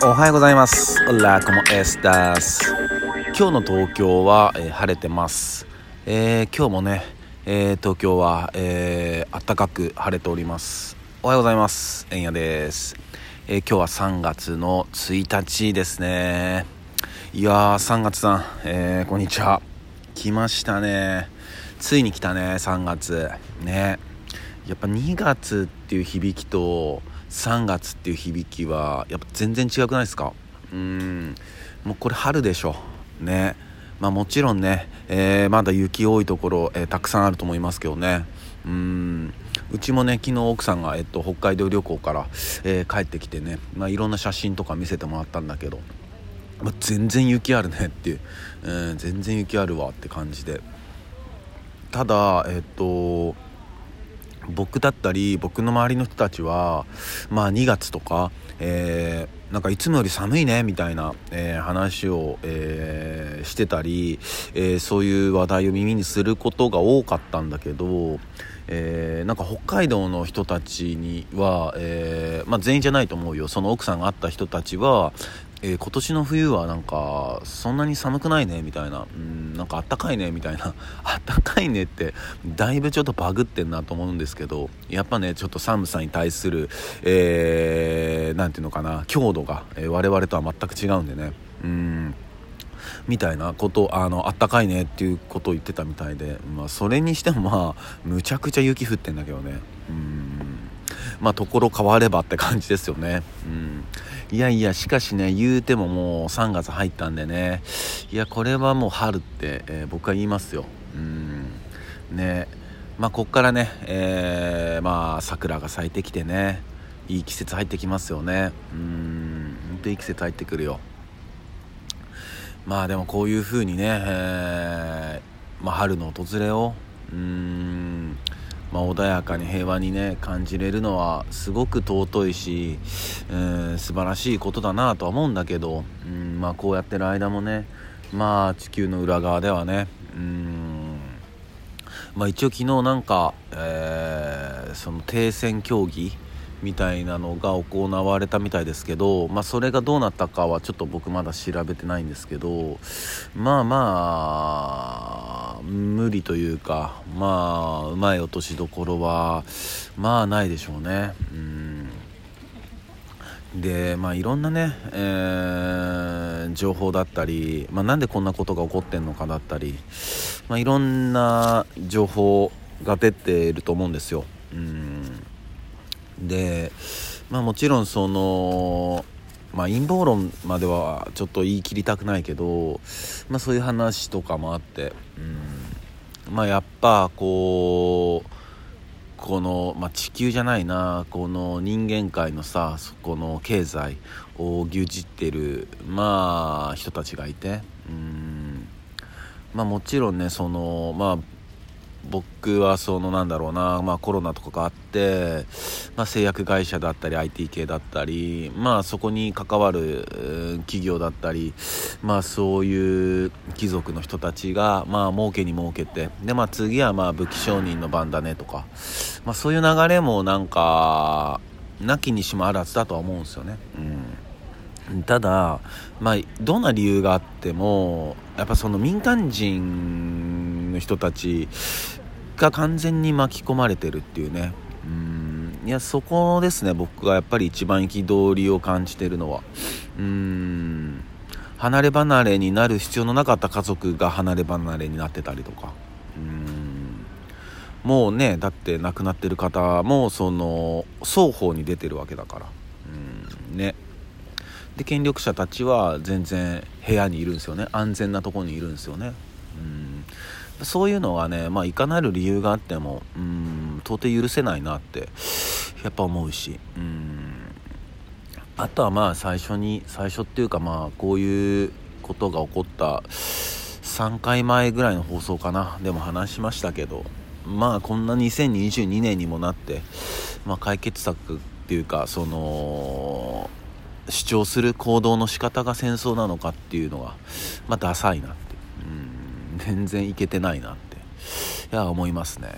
おはようございます。オラコモエスタス。今日の東京は、えー、晴れてます。えー、今日もね、えー、東京は、えー、暖かく晴れております。おはようございます。えんやです。えー、今日は3月の1日ですね。いやー、3月さん、えー、こんにちは。来ましたね。ついに来たね、3月。ね。やっぱ2月っていう響きと、3月っていう響きはやっぱ全然違くないですか？うん。もうこれ春でしょ。ね。まあもちろんね、えー、まだ雪多いところ、えー、たくさんあると思いますけどね。うん。うちもね昨日奥さんが、えっと、北海道旅行から、えー、帰ってきてね、まあ、いろんな写真とか見せてもらったんだけど、まあ、全然雪あるねっていう、えー、全然雪あるわって感じで。ただえっと僕だったり僕の周りの人たちはまあ2月とか、えー、なんかいつもより寒いねみたいな、えー、話を、えー、してたり、えー、そういう話題を耳にすることが多かったんだけど、えー、なんか北海道の人たちには、えまあ、全員じゃないと思うよ。その奥さんが会った人たちはえー、今年の冬はなんかそんなに寒くないねみたいな。うんなんかあったかいねみたいな。あったかいねってだいぶちょっとバグってんなと思うんですけどやっぱねちょっと寒さに対するえー、ていうのかな強度が、えー、我々とは全く違うんでね。うん。みたいなことあのあったかいねっていうことを言ってたみたいで、まあ、それにしてもまあむちゃくちゃ雪降ってんだけどね。うん。まあところ変わればって感じですよね。うん。いやいや、しかしね、言うてももう3月入ったんでね、いや、これはもう春って、えー、僕は言いますよ。うん。ね。まあ、こっからね、えー、まあ、桜が咲いてきてね、いい季節入ってきますよね。うん、本当いい季節入ってくるよ。まあ、でもこういう風にね、えー、まあ、春の訪れを、うん、まあ、穏やかに平和にね感じれるのはすごく尊いし、えー、素晴らしいことだなとは思うんだけど、うんまあ、こうやってる間もねまあ地球の裏側ではねうんまあ一応昨日なんか、えー、その停戦協議みたいなのが行われたみたいですけど、まあ、それがどうなったかはちょっと僕まだ調べてないんですけどまあまあ無理というかまあうまい落としどころはまあないでしょうね。うんでまあいろんなね、えー、情報だったり、まあ、なんでこんなことが起こってんのかだったり、まあ、いろんな情報が出ていると思うんですよ。うんで、まあ、もちろんその、まあ、陰謀論まではちょっと言い切りたくないけど、まあ、そういう話とかもあって、うん。まあ、やっぱこうこの、まあ、地球じゃないなこの人間界のさそこの経済を牛耳ってる、まあ、人たちがいて、うん。まあ、もちろんねその、まあ僕はそのなんだろうな、まあ、コロナとかがあって、まあ、製薬会社だったり IT 系だったり、まあ、そこに関わる企業だったり、まあ、そういう貴族の人たちが、まあ儲けに儲けてで、まあ、次はまあ武器商人の番だねとか、まあ、そういう流れもなんかなきにしもあらずだとは思うんですよね。うんただ、まあ、どんな理由があってもやっぱその民間人の人たちが完全に巻き込まれてるっていうね。うん。いやそこですね僕がやっぱり一番憤りを感じてるのは。うん。離れ離れになる必要のなかった家族が離れ離れになってたりとか。うん。もうねだって亡くなってる方もその双方に出てるわけだから。うん。ね。で権力者たちは全然部屋にいるんですよね。安全なとこにいるんですよね。そういうのはね、まあ、いかなる理由があっても、うん、到底許せないなって、やっぱ思うし、うん、あとはまあ、最初に、最初っていうかまあ、こういうことが起こった3回前ぐらいの放送かな、でも話しましたけど、まあ、こんな2022年にもなって、まあ、解決策っていうか、その、主張する行動の仕方が戦争なのかっていうのが、まあ、ダサいなって。全然いけてないなっていや思いますね。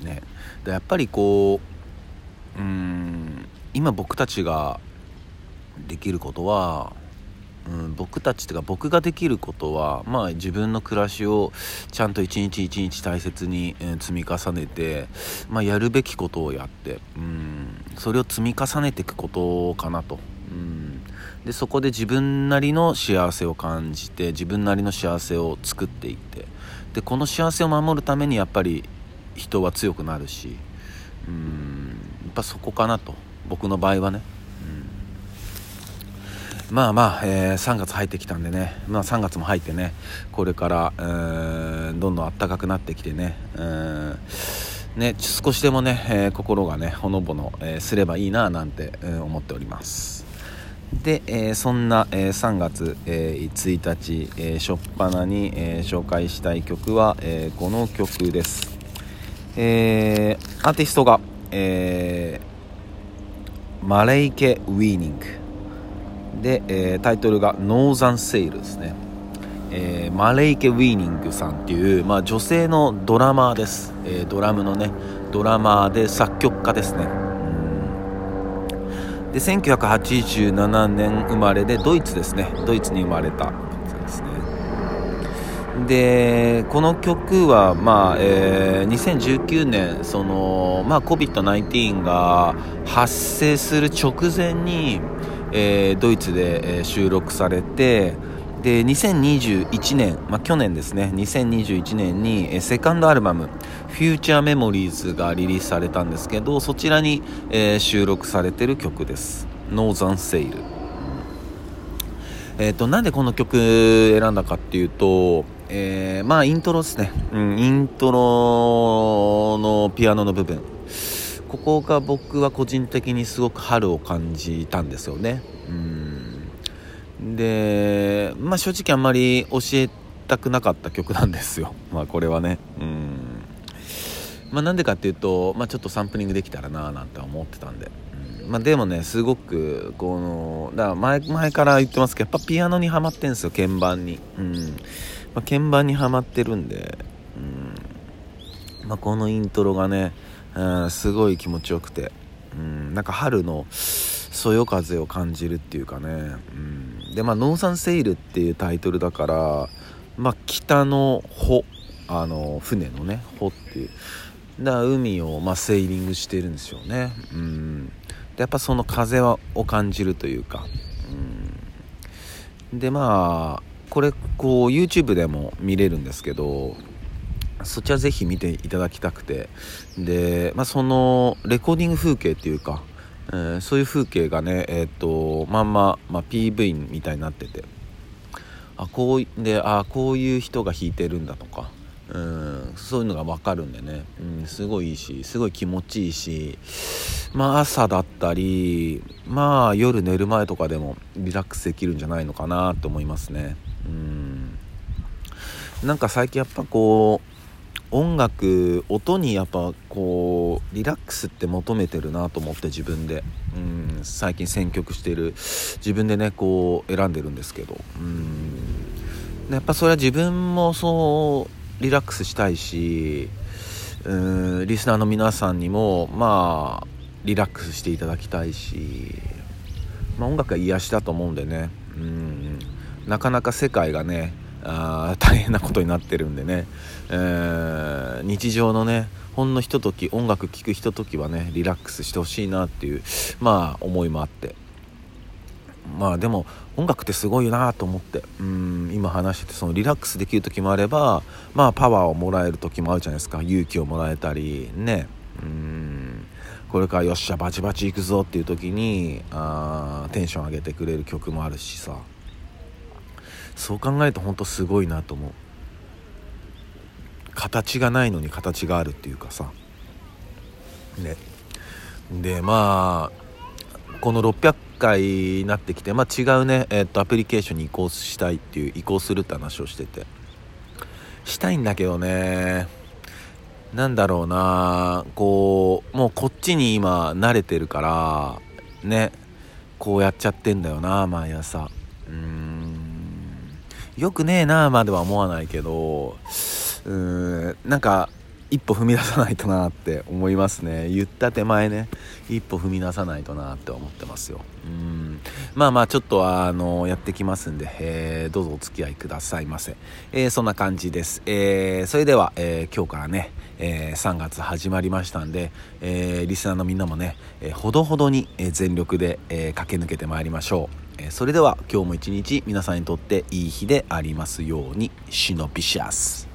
うん、ねでやっぱりこううん今僕たちができることは、うん、僕たちというか僕ができることはまあ自分の暮らしをちゃんと一日一日大切に、え、積み重ねて、まあ、やるべきことをやって、うん、それを積み重ねていくことかなと。でそこで自分なりの幸せを感じて自分なりの幸せを作っていってでこの幸せを守るためにやっぱり人は強くなるしうんやっぱそこかなと僕の場合はね、うん、まあまあ、えー、3月入ってきたんでね、まあ、3月も入ってねこれから、えー、どんどん暖かくなってきてね、うんね、少しでもね、えー、心がねほのぼの、えー、すればいいななんて、えー、思っております。で、えそんな、え3月、え1日、え初っ端に、え紹介したい曲は、えこの曲です、えアーティストが、えマレイケ・ウィーニング。で、えタイトルが「ノーザン・セイル」ですね。えー、マレイケ・ウィーニングさんっていう、まあ、女性のドラマーです、えー、ドラムのねドラマーで作曲家ですね。で1987年生まれでドイツですね。ドイツに生まれた。ですね。でこの曲は、まあえー、2019年その、まあ、COVID-19 が発生する直前に、えー、ドイツで、えー、収録されてで2021年、まあ、去年ですね。2021年にえセカンドアルバム「Future Memories」がリリースされたんですけどそちらに、えー、収録されてる曲です「Northern Sail」えーと、なんでこの曲選んだかっていうと、えー、まあイントロですね、うん、イントロのピアノの部分。ここが僕は個人的にすごく春を感じたんですよね。うん。で、まあ、正直あんまり教えたくなかった曲なんですよ、まあ、これはね。うん。まあ、なんでかっていうと、まあ、ちょっとサンプリングできたらななんて思ってたんで、まあ、でもねすごくこのだから前前から言ってますけどやっぱピアノにはまってんですよ鍵盤に、うん。まあ、鍵盤にはまってるんで、うん。まあ、このイントロがね、うん、すごい気持ちよくて、うん、なんか春のそよ風を感じるっていうかね、うん、でまあ「ノーサンセイル」っていうタイトルだからまあ北の穂あの船のね穂っていう。だ海を、まあ、セーリングしてるんですよね、うん、でやっぱその風を感じるというか、うん、でまあこれこう YouTube でも見れるんですけどそちらぜひ見ていただきたくて。で、まあ、そのレコーディング風景っていうかえー、そういう風景がね、えーと、まんま、まあ、PV みたいになってて。あこうであこういう人が弾いてるんだとか、うん、そういうのが分かるんでね、うん、すごいいいしすごい気持ちいいし、まあ、朝だったり、まあ、夜寝る前とかでもリラックスできるんじゃないのかなと思いますね。うん。なんか最近やっぱこう音楽音にやっぱこうリラックスって求めてるなと思って自分で、うん、最近選曲してる。自分でねこう選んでるんですけど、うん、やっぱそれは自分もそうリラックスしたいし、うん、リスナーの皆さんにもまあリラックスしていただきたいし、まあ、音楽は癒しだと思うんでね、うん、なかなか世界がねあ大変なことになってるんでね、えー、日常のねほんのひととき音楽聴くひとときはねリラックスしてほしいなっていうまあ思いもあって。まあでも音楽ってすごいなと思って。うん今話しててそのリラックスできる時もあればまあパワーをもらえる時もあるじゃないですか。勇気をもらえたりね。うんこれからよっしゃバチバチいくぞっていう時にあテンション上げてくれる曲もあるしさ。そう考えると本当すごいなと思う。形がないのに形があるっていうかさ。ね。でまあこの600回になってきて、まあ、違うね、えー、っとアプリケーションに移行したいっていう移行するって話をしてて。したいんだけどね。なんだろうな。こうもうこっちに今慣れてるからね。こうやっちゃってんだよな毎朝。よくねえなまでは思わないけどうーんなんか一歩踏み出さないとなって思いますね。言った手前ね一歩踏み出さないとなって思ってますよ。うん。まあまあちょっとあのやってきますんで、えー、どうぞお付き合いくださいませ、えー、そんな感じです、えー、それでは、え今日からね、え3月始まりましたんで、えリスナーのみんなもね、えほどほどに全力で、え駆け抜けてまいりましょう、えそれでは今日も一日皆さんにとっていい日でありますようにシノピシャス。